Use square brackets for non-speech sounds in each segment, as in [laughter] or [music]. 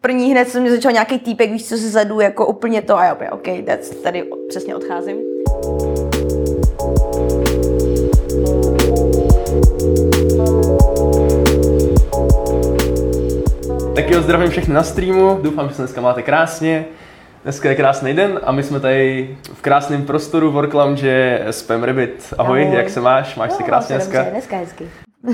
první hned se mi začal nějaký týpek, víš co, se zadu, jako úplně to a já opět, OK, that's, tady přesně odcházím. Tak jo, zdravím všechny na streamu, doufám, že se dneska máte krásně. Dneska je krásný den a my jsme tady v krásném prostoru Work Lounge s Pem Rabbit. Ahoj, Ahoj. jak se máš? Máš se No, krásně dobře, dneska? Dneska hezky.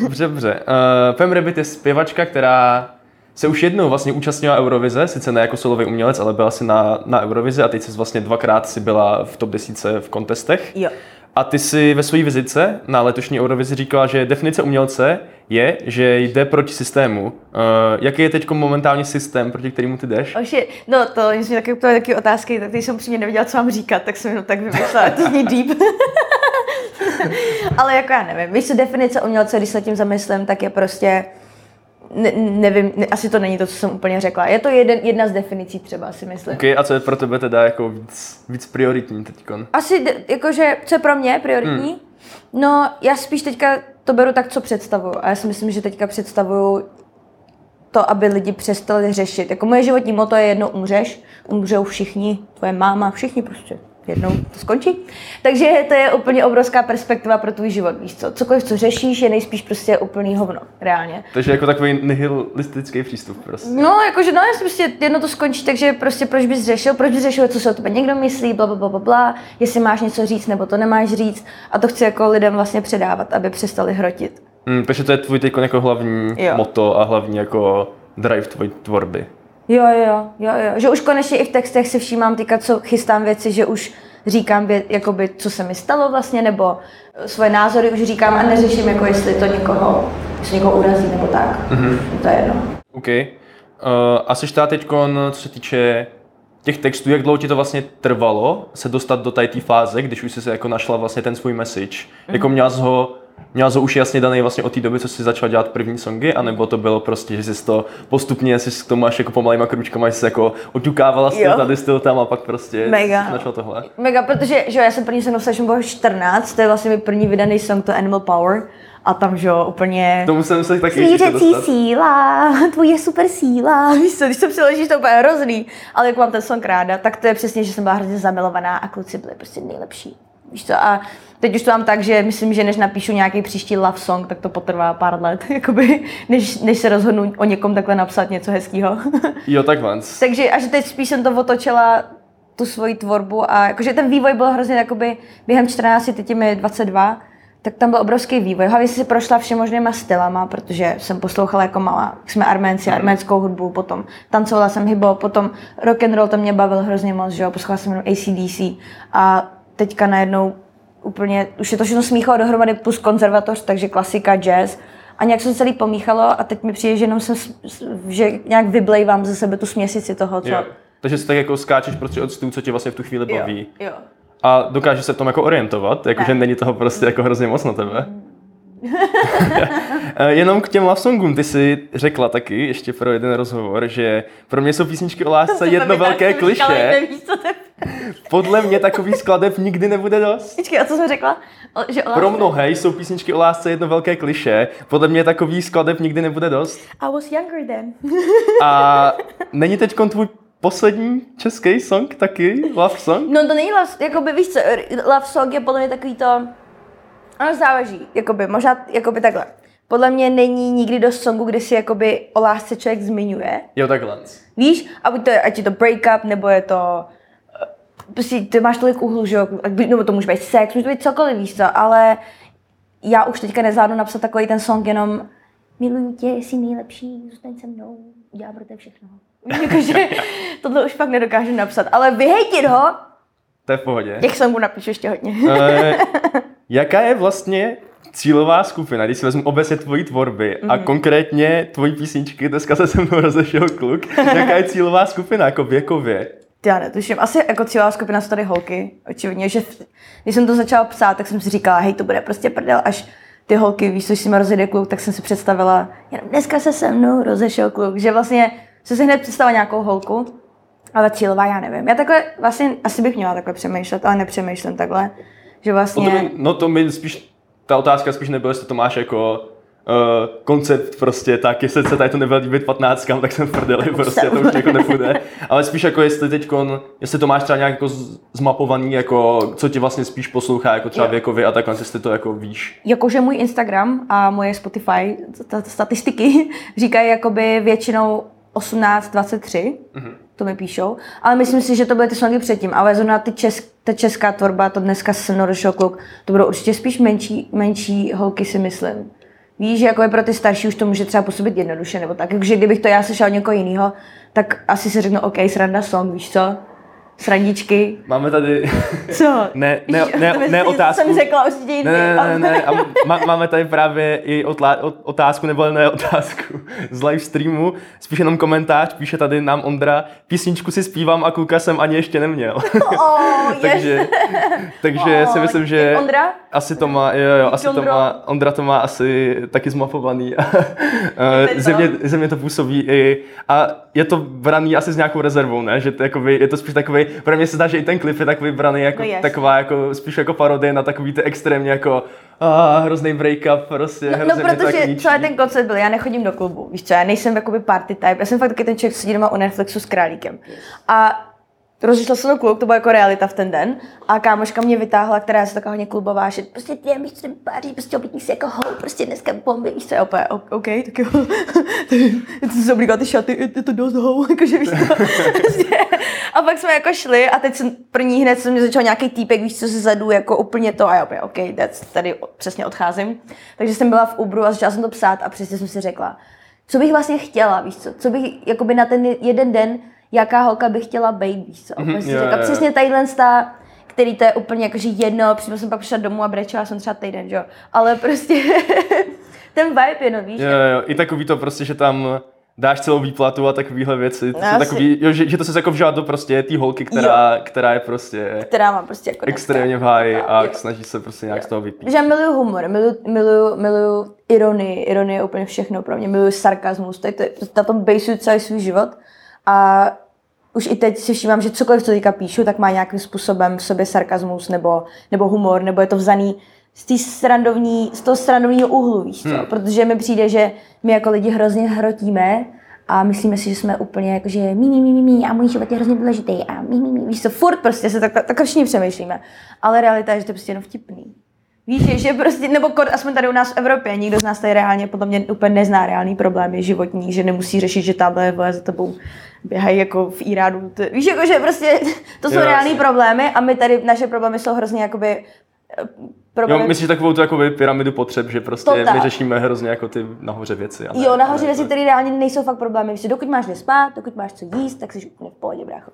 Dobře, dobře. Uh, Pem Rabbit je zpěvačka, která se už jednou vlastně účastnila Eurovize, sice ne jako solový umělec, ale byla si na, na Eurovize a teď jsi vlastně dvakrát si byla v top 10 v kontestech. Jo. A ty si ve své vizice na letošní Eurovizi říkala, že definice umělce je, že jde proti systému. Uh, jaký je teď momentálně systém, proti kterému ty jdeš? Oši, no to jsou taky, to taky otázky, tak ty jsem přímě nevěděla, co mám říkat, tak jsem jenom tak vymyslela, to zní deep. [laughs] Ale jako já nevím, víš co, definice umělce, když se tím zamyslím, tak je prostě, ne, nevím, ne, asi to není to, co jsem úplně řekla. Je to jeden, jedna z definicí třeba, si myslím. Okay, a co je pro tebe teda jako víc, víc prioritní teďkon? Asi, jakože, co je pro mě prioritní? Hmm. No, já spíš teďka to beru tak, co představuju. A já si myslím, že teďka představuju to, aby lidi přestali řešit. Jako moje životní moto je jednou umřeš, umřou všichni, tvoje máma, všichni prostě jednou to skončí. Takže to je úplně obrovská perspektiva pro tvůj život, víš co. Cokoliv, co řešíš, je nejspíš prostě úplný hovno, reálně. Takže jako takový nihilistický přístup prostě. No, jakože no, jestli prostě jedno to skončí, takže prostě proč bys řešil, proč bys řešil, co se o tebe někdo myslí, bla, bla, bla, bla, bla, jestli máš něco říct nebo to nemáš říct. A to chci jako lidem vlastně předávat, aby přestali hrotit. Hmm, takže to je tvůj teď jako hlavní Jo. moto a hlavní jako drive tvojí tvorby. Jo, jo, jo, jo. Že už konečně i v textech si všímám teďka, co chystám věci, že už říkám, vě, jakoby, co se mi stalo vlastně, nebo eh, svoje názory už říkám a neřeším, jako jestli to někoho, jestli někoho urazí nebo tak. Mm-hmm. To je jedno. OK. Uh, a seš teda teď, co se týče těch textů, jak dlouho ti to vlastně trvalo se dostat do té fáze, když už jsi se jako našla vlastně ten svůj message? Mm-hmm. Jako měla jsi ho Měla ho už jasně daný vlastně od té doby, co jsi začala dělat první songy, anebo to bylo prostě, že jsi to postupně jsi k tomu až jako pomalýma kručkama, jsi se jako oťukávala styl Jo. tady, styl tam a pak prostě Mega. začalo tohle. Mega, protože že jo, já jsem první song napsala, když mi bylo 14, to je vlastně můj první vydaný song, to Animal Power. A tam, že jo, úplně... Tomu jsem se taky Zvířecí síla, [laughs] tvoje super síla. [laughs] Víš co, když se přiložíš, to úplně hrozný. Ale jak mám ten song ráda, tak to je přesně, že jsem byla hrozně zamilovaná a kluci byli prostě nejlepší. Víš co, a teď už to mám tak, že myslím, že než napíšu nějaký příští love song, tak to potrvá pár let, [laughs] jakoby, než, než se rozhodnu o někom takhle napsat něco hezkého. [laughs] Jo, takhle. Takže až teď spíš jsem to otočila tu svoji tvorbu a jakože ten vývoj byl hrozně jakoby během 14, teď mi 22, tak tam byl obrovský vývoj. Hlavně jsem si prošla všem možnýma stylama, protože jsem poslouchala jako malá. Jsme arménci, arménskou hudbu, potom tancovala jsem hip potom rock and roll, to mě bavil hrozně moc, že jo, poslouchala jsem jenom ACDC a teďka najednou úplně, už je to všechno smíchalo dohromady plus konzervatoř, takže klasika, jazz. A nějak se to celý pomíchalo a teď mi přijde, že jenom jsem, že nějak vyblejvám ze sebe tu směsici toho, co... Jo. Takže si tak jako skáčeš prostě od stůl, co tě vlastně v tu chvíli baví. Jo, jo. A dokážeš se v tom jako orientovat, jakože není toho prostě jako hrozně moc na tebe. [laughs] Eh, Jenom k těm love songům, ty jsi řekla taky, ještě pro jeden rozhovor, že pro mě jsou písničky o lásce jedno velké kliše. Nevíš, co to je. Podle mě takový skladeb nikdy nebude dost. Počkej, a co jsem řekla? O, že o Pro lásce? mnohé jsou písničky o lásce jedno velké kliše. Podle mě takový skladeb nikdy nebude dost. I was younger then. A není teď tvůj poslední český song taky? Love song? No to není love, jakoby víš co, love song je podle mě takový to, ono záleží, jakoby, možná, jakoby takhle. Podle mě není nikdy dost songu, kde si jakoby o lásce člověk zmiňuje. Jo, takhle. Víš? A buď to je, ať je to breakup, nebo je to prostě ty máš tolik úhlů, že jo, nebo to může být sex, může to být cokoliv, víš co, ale já už teďka nezvládnu napsat takový ten song jenom miluju tě, jsi nejlepší, zůstaň se mnou, udělám pro tebe všechno. [laughs] Jakože tohle už fakt nedokážu napsat, ale vyhejtit ho, To je v pohodě. těch songů napíšu ještě hodně. Eh, jaká je vlastně cílová skupina, když si vezmu obecně tvojí tvorby Mhm. a konkrétně tvojí písničky, dneska se se mnou rozešel kluk, jaká je cílová skupina, jako věkově? Já netuším, asi jako cílová skupina jsou tady holky, očividně, že když jsem to začala psát, tak jsem si říkala, hej, to bude prostě prdel, až ty holky, víš, co, když si rozjede kluk, tak jsem si představila, jenom dneska se se mnou rozešel kluk, že vlastně jsem si hned představila nějakou holku, ale cílová já nevím. Já takhle vlastně asi bych měla takhle přemýšlet, ale nepřemýšlím takhle, že No vlastně... to, mi, no to mi spíš, ta otázka spíš nebyla, jestli to máš jako koncept prostě tak, jestli se tady to nebude líbit 15, tak jsem v prdeli, [laughs] prostě to už [laughs] jako nepůjde. Ale spíš jako jestli teď, jestli to máš třeba nějak jako zmapovaný, jako co ti vlastně spíš poslouchá, jako třeba věkově a takhle, jestli to jako víš. Jakože můj Instagram a moje Spotify, statistiky [laughs] říkají jakoby většinou 18-23, mm-hmm. to mi píšou, ale myslím si, že to byly ty songy předtím, ale zrovna ty česk, ta česká tvorba, to dneska se kluk, to budou určitě spíš menší, menší holky si myslím. Víš, že jako je pro ty starší už to může třeba působit jednoduše nebo tak, takže kdybych to já slyšel někoho jiného, tak asi si řeknu, OK, sranda song, víš co? Srandičky. Máme tady... [laughs] Co? ne, ne, ne, ne, ne otázku. jsem řekla určitě ne, ne, ne, ne, a má, máme tady právě i otla, otázku, nebo ne otázku [laughs] z live streamu, spíš jenom komentář, píše tady nám Ondra, písničku si zpívám a kluka jsem ani ještě neměl. [laughs] Oh, takže takže oh, si myslím, že Ondra? asi to má, jo, jo, asi to má, Ondra to má asi taky zmapovaný. země, země to působí i, a je to braný asi s nějakou rezervou, ne? Že to, jakoby, je to spíš takový pro mě se zdá, že i ten klip je tak vybraný jako no taková jako spíš jako parodie na takový ty extrémně jako ah, hrozný break-up, prostě No, no protože celý ten koncept byl, já nechodím do klubu, víš co, já nejsem jakoby party type, já jsem fakt taky ten člověk, co sedí doma u Netflixu s králíkem. A rozešla se do klub, to byla jako realita v ten den. A kámoška mě vytáhla, která je taková hodně klubová, že prostě ty víš, co páří, prostě oblíkni si jako hou, prostě dneska bomby, víš co, je opět, OK, tak jo, ty jsi oblíkala ty šaty, je to dost hou, [laughs] jakože víš co, a pak jsme jako šli a teď jsem první hned jsem mě začal nějaký týpek, víš co, se zadu, jako úplně to a já opět, OK, that's, tady přesně odcházím. Takže jsem byla v Uberu a začala jsem to psát a přesně jsem si řekla, co bych vlastně chtěla, víš co, co bych jakoby na ten jeden den jaká holka by chtěla být, víš co. Mm-hmm, prostě yeah, yeah. přesně tadyhle ta, který to je úplně jakože jedno, přímo jsem pak přišla domů a brečela jsem třeba týden, jo. Ale prostě [laughs] ten vibe je nový, jo, jo, i takový to prostě, že tam dáš celou výplatu a takovéhle věci. To no, takový, jo, že, že, to se jako vžád do prostě té holky, která, která je prostě... Která má prostě jako Extrémně v háji a jo. snaží se prostě nějak jo. z toho vypít. Že miluju humor, miluju, miluju, miluju ironii, ironie je úplně všechno pro mě, miluju sarkazmus, to je, to, na tom basuju celý svůj život a už i teď si všímám, že cokoliv, co teďka píšu, tak má nějakým způsobem v sobě sarkazmus nebo, nebo humor, nebo je to vzaný z, tý srandovní, z toho srandovního úhlu, víš co? Hmm. Protože mi přijde, že my jako lidi hrozně hrotíme a myslíme si, že jsme úplně jako, že mí, mí, mí, mí, a můj život je hrozně důležitý a mí, mí, mí, víš co, furt prostě se tak, tak, tak všichni přemýšlíme. Ale realita je, že to je prostě jenom vtipný. Víš, že prostě, nebo kod, aspoň tady u nás v Evropě, nikdo z nás tady reálně podle mě úplně nezná reálný problémy životní, že nemusí řešit, že tamhle je za tebou běhají jako v Iránu. Víš, jako, že prostě [laughs] to jsou reální problémy a my tady, naše problémy jsou hrozně jakoby eh, problémy. Jo, myslíš takovou tu jakoby pyramidu potřeb, že prostě to my řešíme hrozně jako ty nahoře věci. A ne, jo, nahoře věci, které reálně nejsou fakt problémy. Víš, dokud máš kde spát, dokud máš co jíst, tak jsi úplně v pohodě, brácho.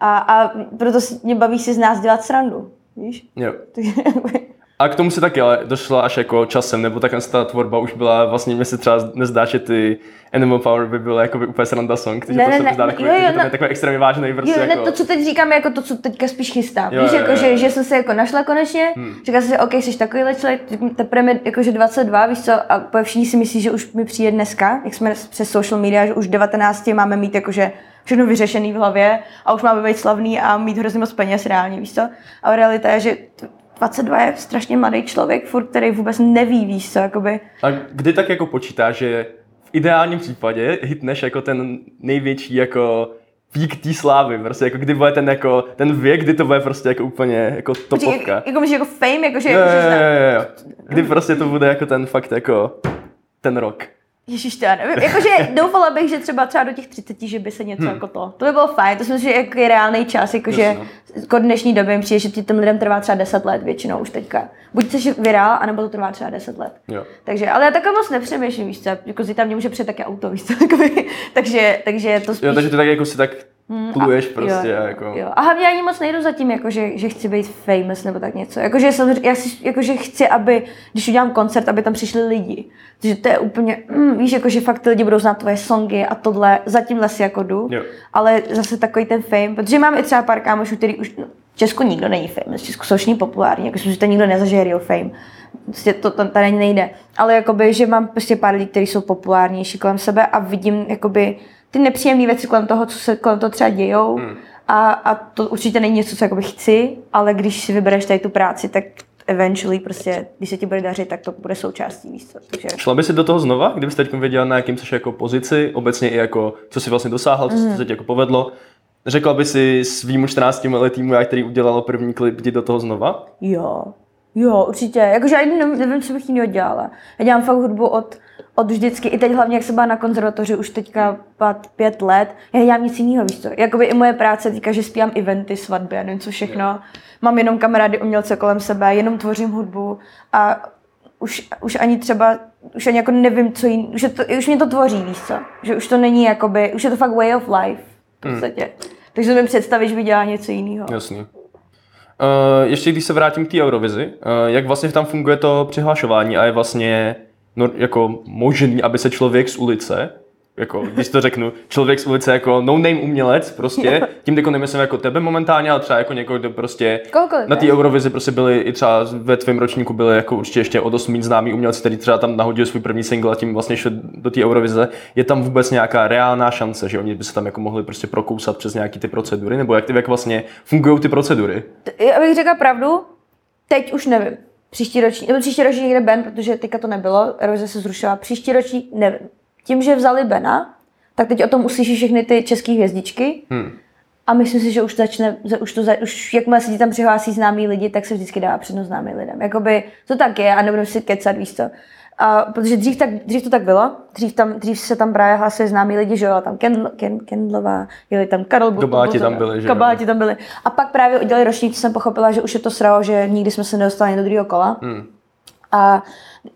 A, a proto mě baví si z nás dělat srandu. Víš? Jo. [laughs] A k tomu se taky ale došla až jako časem, nebo takhle ta tvorba už byla, vlastně mě se třeba nezdá, že ty Animal Power by byl jako by úplně sranda song, takže ne, to se zdá takový, jo, jo, no, takový extrémně vážný prostě jo, jako... ne, to, co teď říkám, jako to, co teďka spíš chystám. Jo, Víš, jo, jako, jo, jo. Že, že, jsem se jako našla konečně, hmm. říkala jsem si, OK, jsi takovýhle člověk, teprve mi jakože 22, víš co, a všichni si myslí, že už mi přijde dneska, jak jsme přes social media, že už 19 máme mít jakože všechno vyřešený v hlavě a už máme být slavný a mít hrozně moc peněz reálně, víš co? A realita je, že 22 je strašně mladý člověk, furt, který vůbec neví, víš co, jakoby. A kdy tak jako počítá, že v ideálním případě hitneš jako ten největší jako pík té slávy, prostě jako kdy bude ten jako, ten věk, kdy to bude prostě jako úplně jako topovka. Počkej, jako, jako, jako fame, jako že... Jo, jako, jo, jo, jo. Kdy prostě to bude jako ten fakt jako ten rok. Ježíš, to já nevím. Jakože doufala bych, že třeba třeba do těch 30, že by se něco hmm. jako to. To by bylo fajn, to si myslím, že jako je reálný čas, jakože no. jako dnešní době mi přijde, že těm lidem trvá třeba 10 let většinou už teďka. Buď jsi virál, anebo to trvá třeba 10 let. Jo. Takže, ale já takhle moc nepřemýšlím, víš co, jako si tam mě může přijet také auto, víš co, [laughs] takže, takže to spíš... Jo, takže ty tak jako si tak Hmm, pluješ a, prostě. Jo, jako. jo. A hlavně ani moc nejdu za tím, jako, že, že chci být famous nebo tak něco. Jako, že, já si, jako, že chci, aby, když udělám koncert, aby tam přišli lidi. Takže to je úplně, mm, víš, jako, že fakt ty lidi budou znát tvoje songy a tohle, za tímhle si jako jdu. Jo. Ale zase takový ten fame, protože mám i třeba pár kámošů, který už, no, v Česku nikdo není famous, v Česku jsou všichni populární, jako že to nikdo nezažije real fame. Prostě to, to tady nejde. Ale jakoby, že mám prostě pár lidí, kteří jsou populárnější kolem sebe a vidím, jakoby, ty nepříjemné věci kolem toho, co se kolem toho třeba dějou. Hmm. A, a to určitě není něco, co jakoby chci, ale když si vybereš tady tu práci, tak eventually prostě, když se ti bude dařit, tak to bude součástí, co. Takže... Šla by si do toho znova, kdybyste teď věděla, na jakým jsi jako pozici, obecně i jako, co si vlastně dosáhla, co Mhm. se teď jako povedlo. Řekla by si svýmu 14 letýmu já, který udělalo první klip, jdi do toho znova? Jo, jo, určitě. Jakože já nevím, nevím, co bych jiného dělala. Já dělám fakt hudbu od, od vždycky, i teď hlavně, jak jsem byla na konzervatoři už teďka pat, pět let, já nedělám nic jiného, víš co. Jakoby i moje práce teďka, že zpívám eventy, svatby a nevím co všechno. Mám jenom kamarády, umělce kolem sebe, jenom tvořím hudbu a už, už ani třeba, už ani jako nevím, co jiný, už, je to, už mě to tvoří, víš co. Že už to není jakoby, už je to fakt way of life v podstatě. Takže mi představit, že by dělala něco jiného. Jasný. Uh, ještě když se vrátím k té Eurovizi, uh, jak vlastně tam funguje to přihlašování a je vlastně no, jako možný, aby se člověk z ulice, jako když to řeknu, člověk z ulice jako no name umělec prostě, [laughs] tím jako nemyslím jako tebe momentálně, ale třeba jako někoho, kdo prostě Kohokoliv, na té? Eurovizi prostě byli i třeba ve tvém ročníku byli jako určitě ještě od 8 známí umělci, který třeba tam nahodili svůj první single a tím vlastně šli do té Eurovize. Je tam vůbec nějaká reálná šance, že oni by se tam jako mohli prostě prokousat přes nějaký ty procedury, nebo jak ty jak vlastně fungují ty procedury? Abych řekla pravdu, teď už nevím. Příští ročník, nebo příští ročník někde Ben, protože teďka to nebylo, Eurovize se zrušila. Příští ročník nevím. Tím, že vzali Bena, tak teď o tom uslyší všechny ty české hvězdičky. Hmm. A myslím si, že už začne, že už to, už jakmile se ti tam přihlásí známí lidi, tak se vždycky dává přednost známým lidem. Jakoby to tak je a nebudeme si kecat, víš co. A, protože dřív, tak, dřív to tak bylo, dřív, tam, dřív se tam právě hlásili známí lidi, že jo, tam Kendl, Ken, Kendlová, jeli tam Karol Bu- Kabáti tam byli, že. Kabáti tam byli. A pak právě udělali ročník, jsem pochopila, že už je to sralo, že nikdy jsme se nedostali do druhého kola. Hmm. A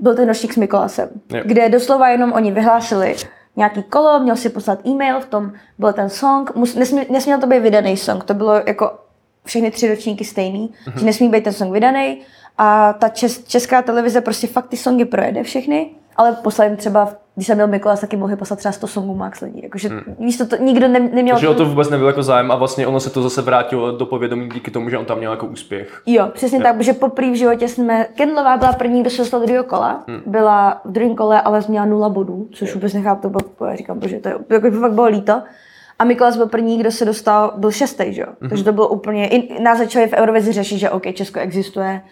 byl ten ročník s Mikolasem, Jo. kde doslova jenom oni vyhlásili nějaký kolo, měl si poslat e-mail, v tom byl ten song, mus, nesměl, nesměl to být vydaný song, to bylo jako všechny tři ročníky stejný, Mhm. že nesmí být ten song vydaný a ta čes, česká televize prostě fakt ty songy projede všechny, ale poslali jim třeba, když jsem měl Mikolas, taky mohli poslat třeba 100 songů max lidí, jakože víš to, to nikdo ne, neměl... Takže o to vůbec nebyl jako zájem a vlastně ono se to zase vrátilo do povědomí díky tomu, že on tam měl jako úspěch. Jo, přesně jo. tak, protože poprvé v životě jsme... Kendlová byla první, kdo se dostal do druhého kola. Hmm. Byla v druhém kole, ale měla nula bodů, což vůbec nechápu, to bylo, já říkám, bože, to je, jako by fakt bylo líto. A Mikolas byl první, kdo se dostal, byl šestý, že jo? Mhm. Takže to bylo úplně, i, nás začali v Eurovizi řešit, že OK, Česko existuje.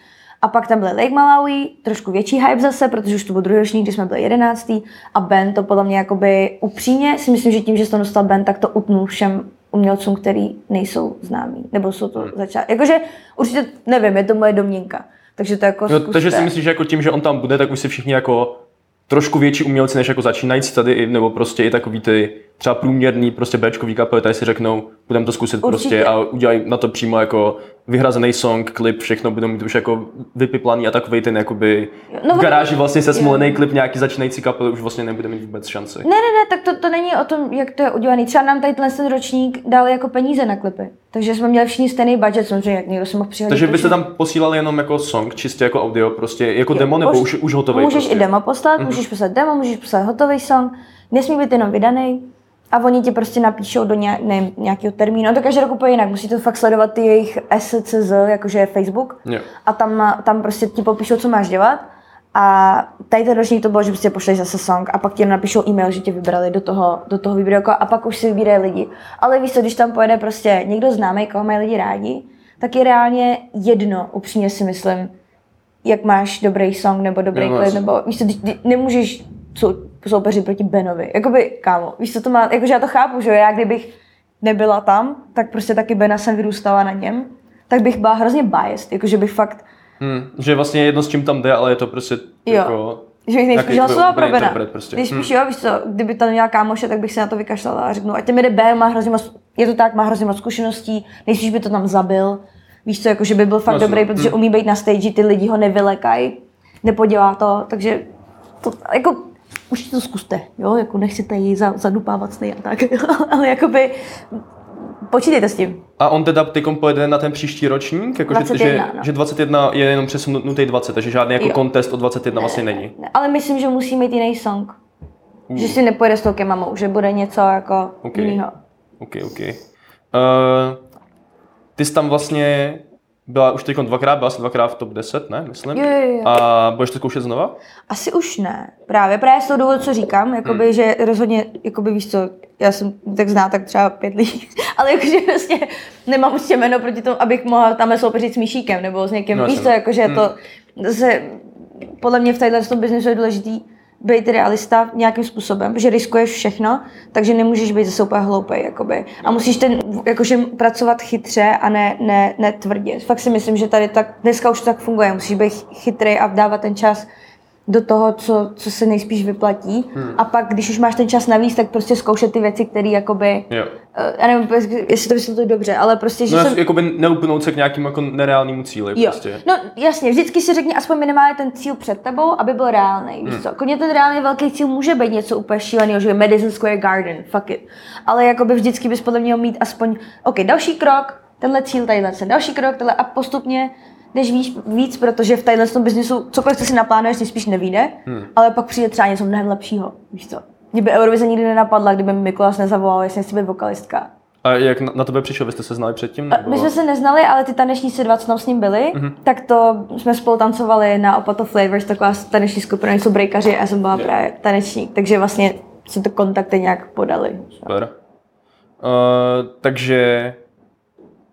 A pak tam byl Lake Malawi, trošku větší hype zase, protože už to byl druhý ročník, kdy jsme byli jedenáctý. A Ben to podle mě jakoby upřímně si myslím, že tím, že se to dostal Ben, tak to utnul všem umělcům, který nejsou známí. Nebo jsou to začát. Jakože určitě nevím, je to moje domněnka. Takže to jako No, takže si myslíš, že jako tím, že on tam bude, tak už si všichni jako trošku větší umělci, než jako začínající tady, nebo prostě i takový ty třeba průměrný prostě Bčkový kapely, tady si řeknou, budeme to zkusit Určitě. prostě a udělají na to přímo jako vyhrazený song, klip, všechno budou mít už jako vypiplaný a takový ten jakoby No, v garáži vlastně se smolený klip nějaký začínající kapely už vlastně nebude mít vůbec šanci. Ne, ne, ne, tak to, to není o tom, jak to je udělané. Třeba nám tady ten ročník dali jako peníze na klipy. Takže jsme měli všichni stejný budget, samozřejmě, jak někdo se mohl přihodit. Takže byste tam posílali jenom jako song, čistě jako audio, prostě jako Jo, demo, nebo už, už hotový Můžeš prostě. i demo poslat, můžeš poslat demo, můžeš poslat hotový song, nesmí být jenom vydaný. A oni ti prostě napíšou do ně, ne, nějakého termínu. A to každý rok úplně jinak. Musíte fakt sledovat ty jejich SCZ, jakože je Facebook. Jo. A tam, tam prostě ti popíšou, co máš dělat. A tady ten ročník to bylo, že prostě pošleš zase song a pak ti napíšou e-mail, že tě vybrali do toho, do toho videoka a pak už si vybírají lidi. Ale víš co, když tam pojede prostě někdo známý, koho mají lidi rádi, tak je reálně jedno, upřímně si myslím, jak máš dobrý song nebo dobrý klip, nebo víš co, nemůžeš sou, soupeřit proti Benovi. Jakoby, kámo, víš co to má, jakože já to chápu, že jo, já kdybych nebyla tam, tak prostě taky Bena jsem vyrůstala na něm, tak bych byla hrozně biased, jakože bych fakt, Hmm, že vlastně jedno s čím tam jde, ale je to prostě Jo. jako... že bych nejspíš hlasovala pro Bena. prostě. Když Hmm. jo, víš co, kdyby tam měla kámoše, tak bych se na to vykašlala a řeknu, ať tam jde B, má hrozně moc, je to tak, má hrozně moc zkušeností, nejspíš by to tam zabil. Víš co, jako, že by byl fakt Jasně. dobrý, protože Hmm. umí být na stage, ty lidi ho nevylekají, nepodělá to, takže to, jako, už to zkuste, jo, jako nechcete jí za, zadupávat stejně a tak, [laughs] ale jakoby počítejte s tím. A on teda tykom pojede na ten příští ročník? Jako, 21, že, no. že 21 je jenom přesunutý 20, takže žádný jako Jo. kontest o 21 vlastně není. Ne, Ale myslím, že musí mít jiný song. Že si nepojede s tou mamou, že bude něco jako Ok. jiného. OK, OK. Uh, ty jsi tam vlastně byla už teď dvakrát, byla asi dvakrát v top 10, ne, myslím. Jo, jo, jo. A budeš to zkoušet znova? Asi už ne. Právě, právě z toho důvodu, co říkám, jakoby, hmm. že rozhodně, jakoby, víš co, já jsem tak zná tak třeba pět lidí, [laughs] ale jakože vlastně nemám už jméno proti tomu, abych mohla tam soupeřit s Míšíkem nebo s někým, No, víš co, jakože Hmm. to zase, podle mě v téhle tom biznesu je důležitý být realista nějakým způsobem, že riskuješ všechno, takže nemůžeš být zase úplně hloupej, jakoby. A musíš ten, jakože pracovat chytře a ne, ne, ne tvrdě. Fakt si myslím, že tady tak, dneska už to tak funguje, musíš být chytrý a dávat ten čas do toho, co, co se nejspíš vyplatí. Hmm. A pak, když už máš ten čas navíc, tak prostě zkoušet ty věci, které jakoby, Jo. eh, já nevím, jestli to vysvětluji dobře, ale prostě, že No, jsem... jakoby neupnout se k nějakým jako nereálnému cíli Jo. prostě. No jasně, vždycky si řekni aspoň minimálně ten cíl před tebou, aby byl reálný. Hmm. Víš co? Koně ten reálný velký cíl může být něco úplně šíleného, že je Madison Square Garden, fuck it. Ale jakoby vždycky bys podle mě měl mít aspoň, OK, další krok, tenhle cíl, tadyhle ten další krok, tenhle a postupně jdeš víc, víc, protože v tadyhle tom biznisu cokoliv, co si naplánuješ, nejspíš nevíde, hmm. ale pak přijde třeba něco mnohem lepšího, víš co. Kdyby Eurovize nikdy nenapadla, kdyby mi Mikuláš nezavolal, jestli chci být vokalistka. A jak na, na tebe přišel, vy jste se znali předtím? Nebo... My jsme se neznali, ale ty tanečníci dva, co tam s ním byli, mm-hmm. tak to jsme spolu tancovali na Opato Flavors, taková taneční skupina, jsou breakaři a jsem byla Jo. právě tanečník, takže vlastně se to kontakty nějak podali. Super. Uh, takže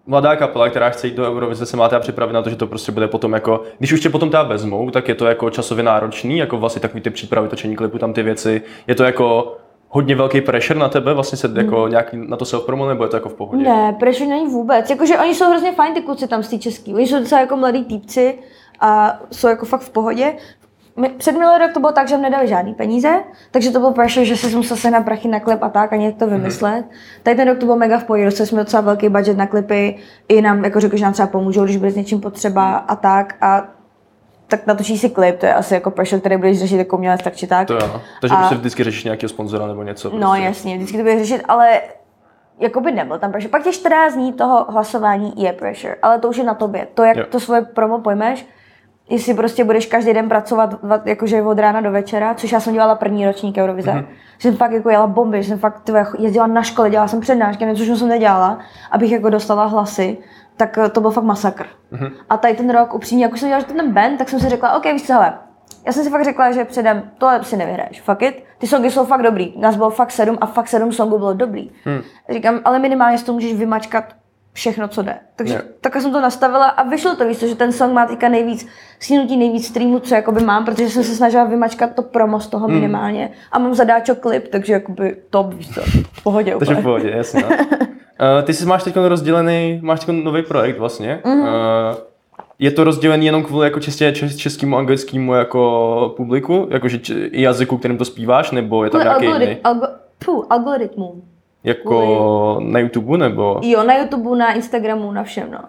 mladá kapela, která chce jít do Eurovize, se má teda připravit na to, že to prostě bude potom jako, když už tě potom teda vezmou, tak je to jako časově náročný, jako vlastně takový ty přípravy, točení klipu, tam ty věci, je to jako hodně velký pressure na tebe, vlastně se jako nějaký na to self promo, nebo je to jako v pohodě? Ne, proč není vůbec. Jakože oni jsou hrozně fajn ty kluci tam z té český. Oni jsou docela jako mladí týpci a jsou jako fakt v pohodě. My, před minulý rok to bylo tak, že mi nedali žádný peníze, takže to byl pressure, že se musel sehnat prachy na klip a tak a nějak to vymyslet. Tady ten rok to bylo mega v pohodě, dostali jsme docela velký budget na klipy, i nám jako řekl, že nám třeba pomůžou, když bude s něčím potřeba a tak a tak natočí si klip, to je asi jako pressure, který budeš řešit jako umělec tak či tak. To jo. Takže A- prostě vždycky řešíš nějakého sponzora nebo něco. No prostě. jasně, vždycky to bude řešit, ale jako by nebyl tam pressure. Pak těch 14 dní toho hlasování je pressure, ale to už je na tobě. To, jak Jo. to svoje promo pojmeš, jestli prostě budeš každý den pracovat va- jakože od rána do večera, což já jsem dělala první ročník Eurovize, mm-hmm. že jsem fakt jako jela bomby, že jsem fakt tyhle, jezdila na škole, dělala jsem přednášky, něco, což jsem nedělala, abych jako dostala hlasy, tak eh, to byl fakt masakr. Mm-hmm. A tady ten rok upřímně, jak už jsem dělala že ten band, tak jsem si řekla, OK, víš co, hele, já jsem si fakt řekla, že předem tohle si nevyhraješ, fuck it. Ty songy jsou fakt dobrý. Nás bylo fakt sedm a fakt sedm songů bylo dobrý. Hmm. Říkám, ale minimálně si to můžeš vymačkat všechno, co jde. Takže Jo. takhle jsem to nastavila a vyšlo to, víš, co, že ten song má teďka nejvíc sníhnutí, nejvíc streamů, co jakoby mám, protože jsem se snažila vymačkat to promo z toho minimálně. A mám zadáčo klip, takže jakoby top, víš co, v pohodě Takže v pohodě, jasně. Uh, [laughs] ty jsi máš teď rozdělený, máš teď nový projekt vlastně. Mm-hmm. Uh, je to rozdělený jenom kvůli jako čistě čes, českému, anglickému jako publiku, jakože jazyku, kterým to zpíváš, nebo je tam nějaký jiný? algo, algoritmům. Jako na YouTube, nebo? Jo, na YouTube, na Instagramu, na všem, no.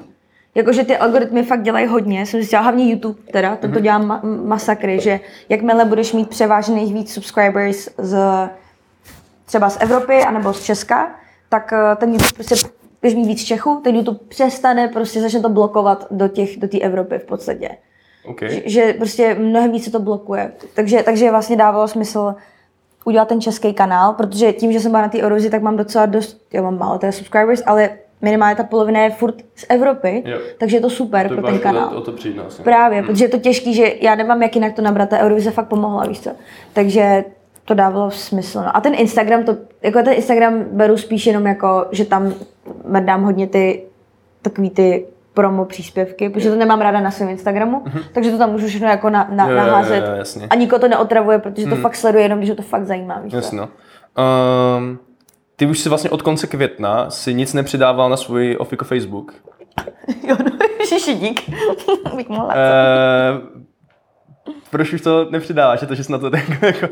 Jakože ty algoritmy fakt dělají hodně, jsem zjistila, hlavně YouTube teda, ten to dělá ma- masakry, že jakmile budeš mít převážených víc subscribers z třeba z Evropy anebo z Česka, tak eh, ten YouTube prostě, když mít víc Čechů, ten YouTube přestane, prostě začne to blokovat do těch, do té Evropy v podstatě. Okay. Že, že prostě mnohem více to blokuje. Takže, takže vlastně dávalo smysl udělat ten český kanál, protože tím, že jsem byla na té Eurovizi, tak mám docela dost, já mám málo teda subscribers, ale minimálně ta polovina je furt z Evropy, Jo. takže je to super To pro ten kanál. O, to přijde vlastně. Právě, protože je to těžký, že já nemám jak jinak to nabrat, ta Eurovize fakt pomohla, víš co. Takže to dávalo smysl. No. A ten Instagram, to, jako ten Instagram beru spíš jenom jako, že tam dám hodně ty takový ty promo příspěvky, protože to nemám ráda na svém Instagramu, takže to tam můžu všechno jako na, na, Mhm. Jo, jo, jo, naházet. jo, jasně. A nikoho to neotravuje, protože to fakt sleduje jenom, když ho to fakt zajímá. Víš? Jasně. Um, ty už si vlastně od konce května si nic nepřidával na svůj ofiko Facebook. [laughs] jo, no, ježiši, dík. [laughs] Bych mohla. Uh, proč už to nepřidáváš? Je to, že jsi na to tak jako...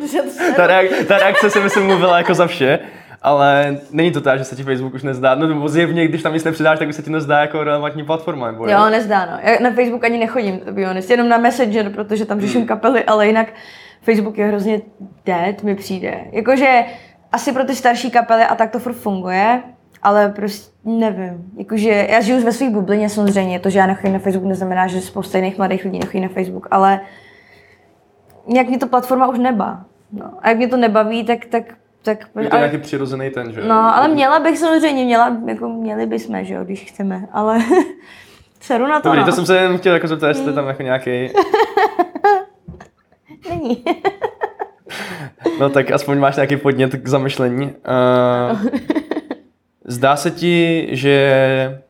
Ta, reak- ta reakce se myslím mluvila jako za vše, ale není to tak, že se ti Facebook už nezdá. No nebo zjevně, když tam nic nepřidáš, tak už se ti nezdá jako relevantní platforma. Nebo Jo, nezdá, no. Já na Facebook ani nechodím, to be honest. Jenom na Messenger, protože tam řeším kapely, ale jinak Facebook je hrozně dead, mi přijde. Jakože asi pro ty starší kapely a tak to furt funguje, ale prostě nevím. Jakože já žiju ve své bublině samozřejmě, to, že já nechodím na Facebook, neznamená, že spousta jiných mladých lidí nechodí na Facebook, ale nějak mě to platforma už nebá. No. A jak mě to nebaví, tak, tak, tak Je to nějaký přirozený ten, že? No, ale měla bych samozřejmě, měla, jako měli bychom, že jo, když chceme, ale [laughs] Seru na to, Dobrý, no. to jsem se jen chtěl jako zeptat, jestli je tam jako nějaký... [laughs] Není. [laughs] No tak aspoň máš nějaký podnět k zamyšlení. Uh, zdá se ti, že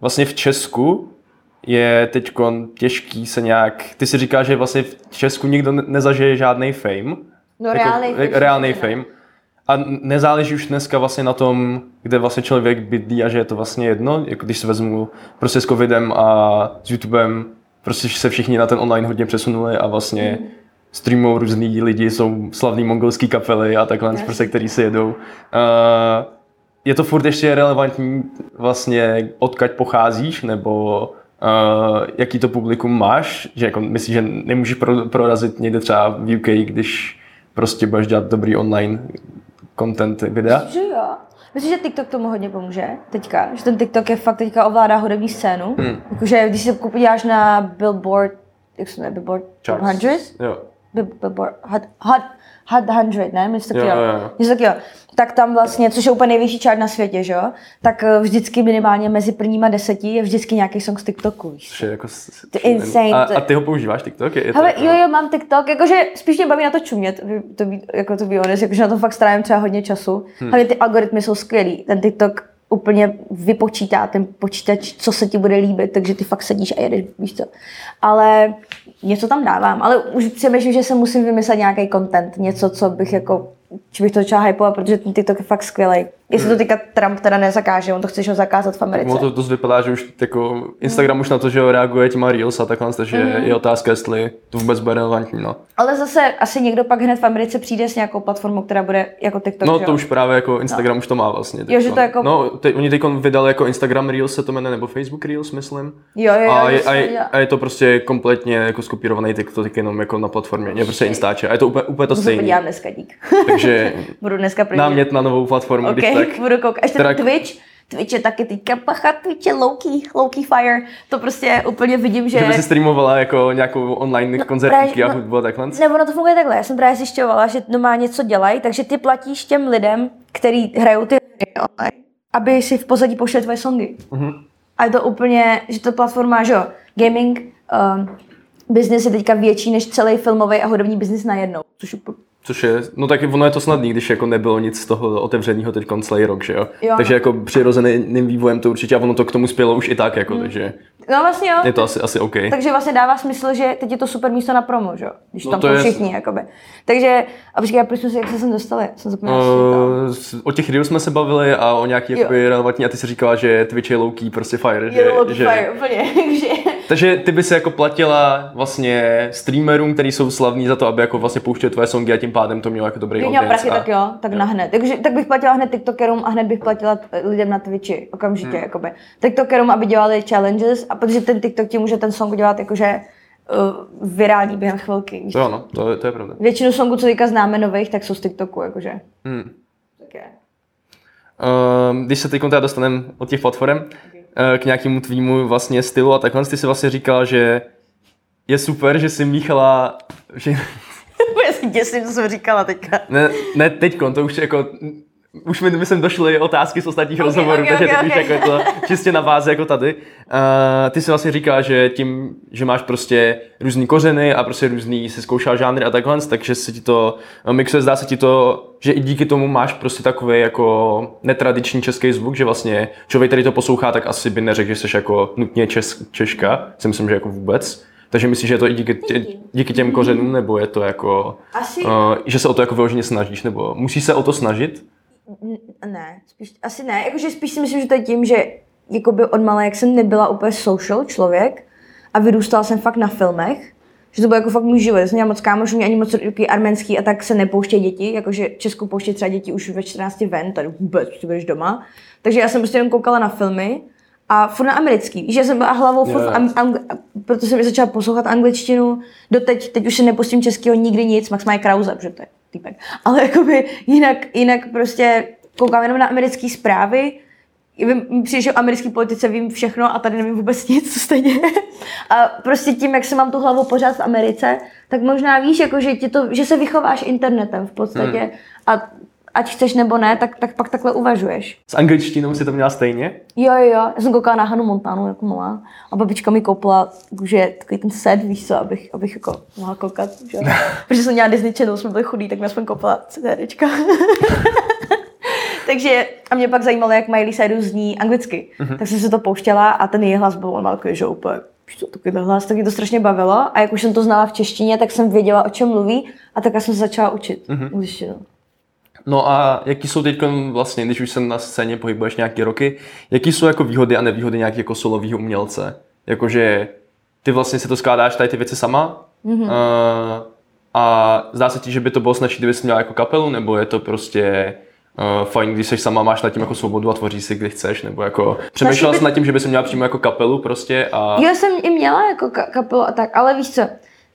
vlastně v Česku je teď těžký se nějak... Ty si říkáš, že vlastně v Česku nikdo ne- nezažije žádný fame. No fame jako, reálný určitě ne. fame. A nezáleží už dneska vlastně na tom, kde vlastně člověk bydlí a že je to vlastně jedno, jako když se vezmu prostě s covidem a s YouTubem, prostě se všichni na ten online hodně přesunuli a vlastně Mhm. streamují různý lidi, jsou slavný mongolský kapely a takhle, Jasně. prostě, který si jedou. Uh, je to furt ještě relevantní vlastně odkaď pocházíš, nebo uh, jaký to publikum máš, že jako myslíš, že nemůžeš pro, prorazit někde třeba v UK, když prostě budeš dělat dobrý online content videa? Že jo. Myslím, že TikTok tomu hodně pomůže teďka, že ten TikTok je fakt teďka ovládá hudební scénu. Hmm. Jakože když se podíváš na Billboard, jak se jmenuje, Billboard Charts. 100? Jo. Bill- Billboard Hot, hot, 100, ne? Jo, jo. Něco takového. Tak tam vlastně, což je úplně nejvyšší čárt na světě, že jo? Tak eh, vždycky minimálně mezi prvníma deseti je vždycky nějaký song z TikToku, víš. Což je jako To insane, A, to- a ty ho používáš TikTok? Je, je to Hele, jako- jo, jo, mám TikTok, jakože spíš mě baví na to čumět, to být, jako to být honest, jakože na to fakt strávím třeba hodně času. Hmm. Hlavně ty algoritmy jsou skvělý, ten TikTok úplně vypočítá ten počítač, co se ti bude líbit, takže ty fakt sedíš a jedeš, víš co. Ale něco tam dávám, ale už přemýšlím, že se musím vymyslet nějaký content, něco, co bych jako, či bych to začala hypovat, protože ten TikTok je fakt skvělý. Jestli to teďka Trump teda nezakáže, on to chce ho zakázat v Americe. Ono to dost vypadá, že už jako Instagram už na to, že jo, reaguje těma Reels a takhle, takže Mhm. je otázka, jestli to vůbec bude relevantní, no. Ale zase asi někdo pak hned v Americe přijde s nějakou platformou, která bude jako TikTok. No to jo? už právě jako Instagram už to má vlastně. Jo, že to jako- No, te, oni teď vydali jako Instagram Reels se to jmenuje, nebo Facebook Reels, myslím. Jo, jo, jo, a, je, a, je, a je to prostě kompletně jako skopírovaný TikTok jenom jako na platformě, je prostě Instače. A je to úplně, úplně to stejné. podívám dneska, dík. Takže [laughs] Budu dneska první. námět na novou platformu, OK, když tak. budu koukat. Ještě Teda- ten Twitch. Twitch je taky teďka pacha, Twitch je low-key, low-key fire. To prostě úplně vidím, že... Že by si streamovala jako nějakou online no, koncertíky právě- a no- hudbu a takhle. Nebo na to funguje takhle. Já jsem právě zjišťovala, že doma něco dělají, takže ty platíš těm lidem, který hrajou ty hry online, aby si v pozadí pošli tvoje songy. Mhm. A je to úplně, že to platforma, že jo, gaming, um, business je teďka větší než celý filmový a hudební business najednou. Což úplně Což je, no tak ono je to snadný, když jako nebylo nic z toho otevřeného teď celý rok, že jo? Jo. Takže jako přirozeným vývojem to určitě a ono to k tomu spělo už i tak, jako, takže No vlastně jo. je to asi, asi OK. Takže vlastně dává smysl, že teď je to super místo na promo, že jo? Když No tam to jsou je- všichni, jakoby. Takže, a počkej, jsme se, jak se sem dostali? Jsem zapomněla. Uh, o těch Reels jsme se bavili a o nějaký jakoby, relevantní a ty si říkala, že Twitch je low key, prostě fire. je že, to že, fire, úplně. [laughs] Takže, ty by si jako platila vlastně streamerům, kteří jsou slavní za to, aby jako vlastně pouštěli tvoje songy a tím pádem to mělo jako dobrý kdyby měla prachy, a- tak jo, tak na hned. Takže, tak bych platila hned TikTokerům a hned bych platila t- lidem na Twitchi, okamžitě, hmm. jakoby. TikTokerům, aby dělali challenges a protože ten TikTok ti může ten song udělat jakože uh, virální během chvilky. To jo, no, to, je- to je pravda. Většinu songů, co teďka známe nových, tak jsou z TikToku, jakože. Hmm. Tak je. Uh, když se teď teda dostaneme od těch platform uh, k nějakému tvýmu vlastně stylu a takhle, ty si vlastně říkal, že je super, že jsi míchala, že, [laughs] Já si děsím, co jsem říkala teďka. ne, ne teďkon, to už jako, už mi myslím došly otázky z ostatních Ok, rozhovorů, ok, takže ok, teď ok. už jako je to čistě na váze jako tady. Uh, ty si vlastně říkal, že tím, že máš prostě různý kořeny a prostě různý, si zkoušel žánry a takhle, takže se ti to no, mixuje, zdá se ti to, že i díky tomu máš prostě takový jako netradiční český zvuk, že vlastně člověk, který to poslouchá, tak asi by neřekl, že jsi jako nutně čes, Češka, si myslím, že jako vůbec. Takže myslíš, že je to i díky, tě, díky těm kořenům, nebo je to jako, Asi- uh, že se o to jako vyloženě snažíš, nebo musíš se o to snažit? Ne, spíš, asi ne. Jakože spíš si myslím, že to je tím, že jakoby od malé, jak jsem nebyla úplně social člověk a vyrůstala jsem fakt na filmech, že to bylo jako fakt můj život. Já jsem měla moc kámošů, mě ani moc takový arménský a tak se nepouštějí děti, jakože Česku pouštějí třeba děti už ve 14 ven, tady vůbec, ty budeš doma. Takže já jsem prostě jenom koukala na filmy a furt na americký. Víš, já jsem byla hlavou furt Jo. ang- ang- proto jsem začala poslouchat angličtinu. Doteď, teď už se nepustím českého nikdy nic, Max Krause, protože to je týpek. Ale jakoby jinak, jinak prostě koukám jenom na americké zprávy, Vím, přijde, že o americké politice vím všechno a tady nevím vůbec nic, co se děje. A prostě tím, jak se mám tu hlavu pořád v Americe, tak možná víš, jako, že, tě to, že se vychováš internetem v podstatě. Hmm. A, ať chceš nebo ne, tak, tak pak takhle uvažuješ. S angličtinou si to měla stejně? Jo, jo, jo. Já jsem koukala na Hanu Montanu jako malá a babička mi koupila že takový ten set, víš co, abych, abych jako mohla koukat, že? [laughs] Protože jsem měla Disney Channel, jsme byli chudí, tak mi aspoň koupila CDčka. [laughs] Takže a mě pak zajímalo, jak Miley Cyrus zní anglicky. Mm-hmm. Tak jsem se to pouštěla a ten její hlas byl takový, že úplně to takový hlas, tak mě to strašně bavilo. A jak už jsem to znala v češtině, tak jsem věděla, o čem mluví a tak jsem se začala učit. Mm-hmm. No a jaký jsou teď vlastně, když už jsem na scéně pohybuješ nějaké roky, jaký jsou jako výhody a nevýhody nějaký jako solového umělce? Jakože ty vlastně si to skládáš tady ty věci sama mm-hmm. uh, a zdá se ti, že by to bylo snažší, kdybys měla jako kapelu, nebo je to prostě uh, fajn, když jsi sama, máš nad tím jako svobodu a tvoříš si, kdy chceš, nebo jako přemýšlela by... jsi nad tím, že bys měla přímo jako kapelu prostě a... Já jsem i měla jako ka- kapelu a tak, ale víš co,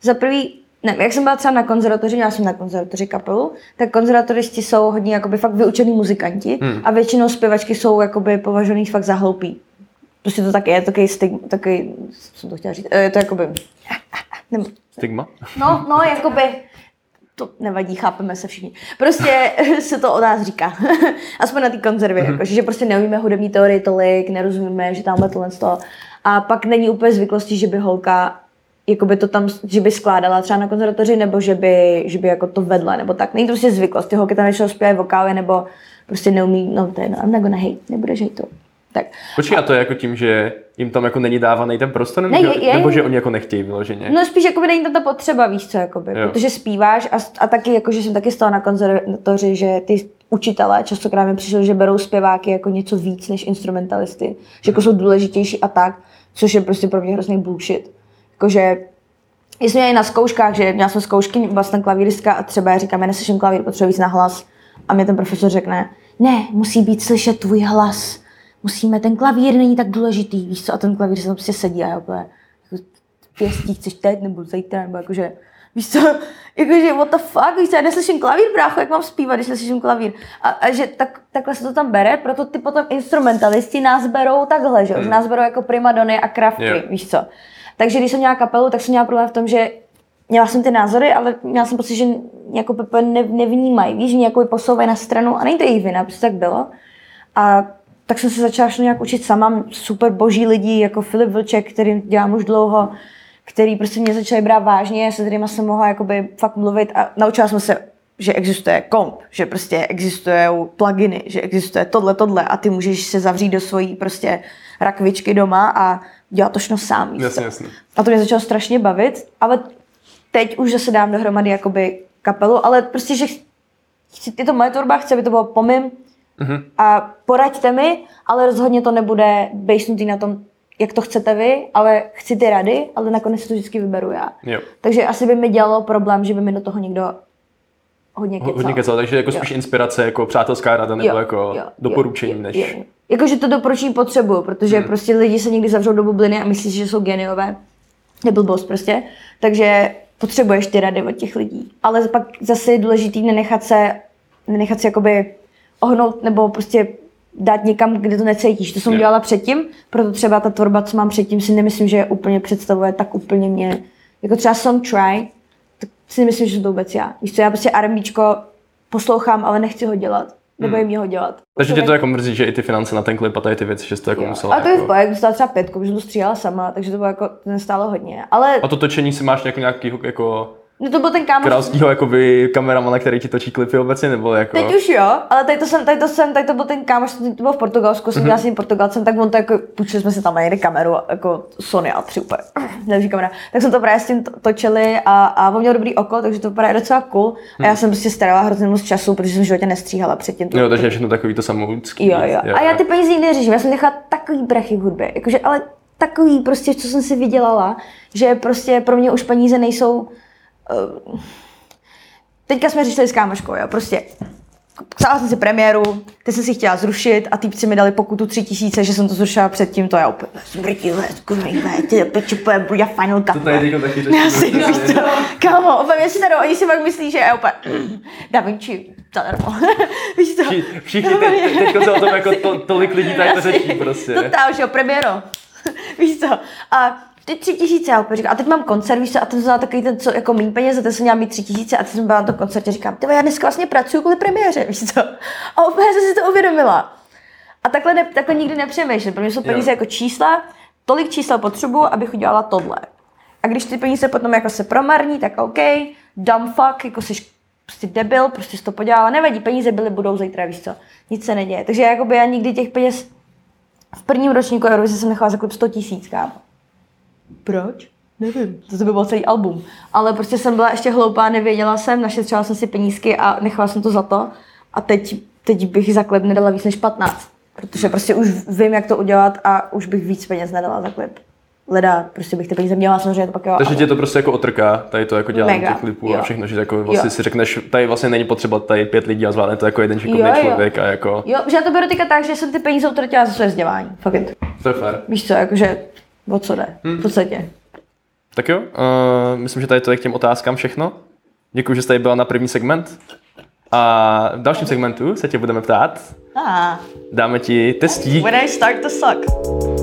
za prvý, ne, jak jsem byla třeba na konzervatoři, měla jsem na konzervatoři kapelu, tak konzervatoristi jsou hodně jakoby fakt vyučený muzikanti hmm. a většinou zpěvačky jsou jakoby považovaný fakt za hloupý. Prostě to tak je, takový stigma, takový, jsem to chtěla říct, je to jakoby... [laughs] Nebo, Stigma? No, no, jakoby, to nevadí, chápeme se všichni. Prostě [laughs] se to o nás říká. [laughs] Aspoň na té konzervě, mm-hmm. jako, že prostě neumíme hudební teorii tolik, nerozumíme, že tamhle tohle to. A pak není úplně zvyklostí, že by holka jakoby to tam, že by skládala třeba na konzervatoři, nebo že by, že by jako to vedla, nebo tak. Není to prostě zvyklost. Ty holky tam většinou zpívají vokály, nebo prostě neumí, no to je, no, I'm not gonna hate, nebudeš hate to. Tak. Počkej, a to je jako tím, že jim tam jako není dávaný ten prostor, nebo, ne, je, je, nebo že oni jako nechtějí vyloženě? No spíš jako by není tam ta potřeba, víš co, jakoby, protože zpíváš a, a taky, jako, že jsem taky stala na konzervatoři, že ty učitelé častokrát mi přišli, že berou zpěváky jako něco víc než instrumentalisty, že jako jsou důležitější a tak, což je prostě pro mě hrozný bullshit. Jakože jsme měli na zkouškách, že měla jsem zkoušky, jsem klavíristka a třeba já říkám, já neslyším klavír, potřebuji víc na hlas. A mě ten profesor řekne, ne, musí být slyšet tvůj hlas musíme, ten klavír není tak důležitý, víš co, a ten klavír se tam prostě sedí a já úplně, jako, pěstí, chceš teď nebo zítra, nebo jakože, víš co, [laughs] jakože what the fuck, víš co, já neslyším klavír, brácho, jak mám zpívat, když neslyším klavír. A, a že tak, takhle se to tam bere, proto ty potom instrumentalisti nás berou takhle, že, hmm. nás berou jako primadony a kravky, yeah. víš co. Takže když jsem měla kapelu, tak jsem měla problém v tom, že měla jsem ty názory, ale měla jsem pocit, že jako Pepe ne, nevnímají, víš, že nějakou posouvají na stranu a není to jejich vina, prostě tak bylo. A tak jsem se začala nějak učit sama. Super boží lidi, jako Filip Vlček, který dělám už dlouho, který prostě mě začali brát vážně, se kterými jsem mohla jakoby fakt mluvit a naučila jsem se, že existuje komp, že prostě existují pluginy, že existuje tohle, tohle a ty můžeš se zavřít do svojí prostě rakvičky doma a dělat to všechno sám. Jasně, jasně. A to mě začalo strašně bavit, ale teď už zase dám dohromady jakoby kapelu, ale prostě, že je to moje tvorba, chci, aby to bylo po mým, Mm-hmm. A poraďte mi, ale rozhodně to nebude basenutý na tom, jak to chcete vy, ale chci ty rady, ale nakonec si to vždycky vyberu já. Jo. Takže asi by mi dělalo problém, že by mi do toho někdo hodně kecal. Hodně kecal, takže jako jo. spíš inspirace, jako přátelská rada, nebo jo, jako jo, doporučení, jo, než... Jo, jo. Jakože to doporučení potřebuju, protože hmm. prostě lidi se někdy zavřou do bubliny a myslí si, že jsou geniové. Je blbost prostě. Takže potřebuješ ty rady od těch lidí. Ale pak zase je důležitý nenechat se, nenechat se jakoby ohnout nebo prostě dát někam, kde to necítíš. To jsem yeah. dělala předtím, proto třeba ta tvorba, co mám předtím, si nemyslím, že úplně představuje tak úplně mě. Jako třeba Song Try, tak si nemyslím, že to vůbec já. Víš co, já prostě R&Bčko poslouchám, ale nechci ho dělat. Nebo hmm. ho dělat. Takže tě to jako mrzí, že i ty finance na ten klip a tady ty věci, že jsi to jako jo. musela. A to jako... je v dostala třeba pětku, že to stříhala sama, takže to bylo jako, to nestálo hodně. Ale... A to točení si máš nějaký, nějaký jako No to byl ten kámoš. Králskýho jakoby kameramana, který ti točí klipy obecně, nebo jako... Teď už jo, ale tady to jsem, tady to jsem, tady to byl ten kámoš, to byl v Portugalsku, jsem mm-hmm. s ním Portugalcem, tak on to jako, půjčili jsme si tam na kameru, jako Sony a tři úplně, [clears throat] nevím kamera. Tak jsme to právě s tím točili a, a on měl dobrý oko, takže to právě docela cool. A já mhm. jsem prostě starala hrozně moc času, protože jsem v životě nestříhala předtím. Jo, takže všechno takový to samoucký. Jo, jo, jo. A já ty peníze neřeším, já jsem nechala takový brachy v hudbě, jakože, ale takový prostě, co jsem si vydělala, že prostě pro mě už peníze nejsou uh, teďka jsme řešili s kámoškou, jo, prostě psala jsem si premiéru, ty jsem si chtěla zrušit a týpci mi dali pokutu tři tisíce, že jsem to zrušila předtím, to já úplně kurva, ty pečupuje, bude Final Cut. To tady taky řeším. Já si víš to, kámo, úplně starou, oni si pak myslí, že já úplně, Da Vinci, zadarmo. [laughs] víš to? Všichni, teď, teďka se o tom jako to, tolik lidí [laughs] tady to řeší prostě. Totál, že jo, premiéro. [laughs] víš co? A ty tři tisíce, a opět říkám, a teď mám koncert, víš co, a ten jsem takový ten, co jako méně peněz, a ten jsem měla mít tři tisíce, a teď jsem byla na tom koncertě, říkám, ty já dneska vlastně pracuji kvůli premiéře, víš co, a úplně jsem si to uvědomila. A takhle, ne, takhle nikdy nepřemýšlím, pro mě jsou peníze Jo. jako čísla, tolik čísel potřebuju, abych udělala tohle. A když ty peníze potom jako se promarní, tak OK, dumb fuck, jako jsi prostě debil, prostě jsi to podělala, nevadí, peníze byly, budou zítra, víš co, nic se neděje. Takže jakoby já nikdy těch peněz v prvním ročníku Eurovize jsem nechala za klub 100 tisíc, kámo. Proč? Nevím. To, to by byl celý album. Ale prostě jsem byla ještě hloupá, nevěděla jsem, našetřila jsem si penízky a nechala jsem to za to. A teď, teď bych za klip nedala víc než 15. Protože prostě už vím, jak to udělat a už bych víc peněz nedala za klip. Leda, prostě bych ty peníze měla, samozřejmě to pak jo. Takže ale- tě to prostě jako otrká, tady to jako dělání Mega, těch klipů jo. a všechno, že jako vlastně Jo. si řekneš, tady vlastně není potřeba tady pět lidí a zvládne to jako jeden šikovný Jo, jo. člověk a jako, Jo, že já to beru teďka tak, že jsem ty peníze utratila za své vzdělání. Fakt to je fér. Víš co, jakože, o co jde, Hmm. v podstatě. Tak jo, uh, myslím, že tady to je k těm otázkám všechno. Děkuji, že jste tady byla na první segment. A v dalším segmentu se tě budeme ptát. Ah, Dáme ti testík when I start to suck.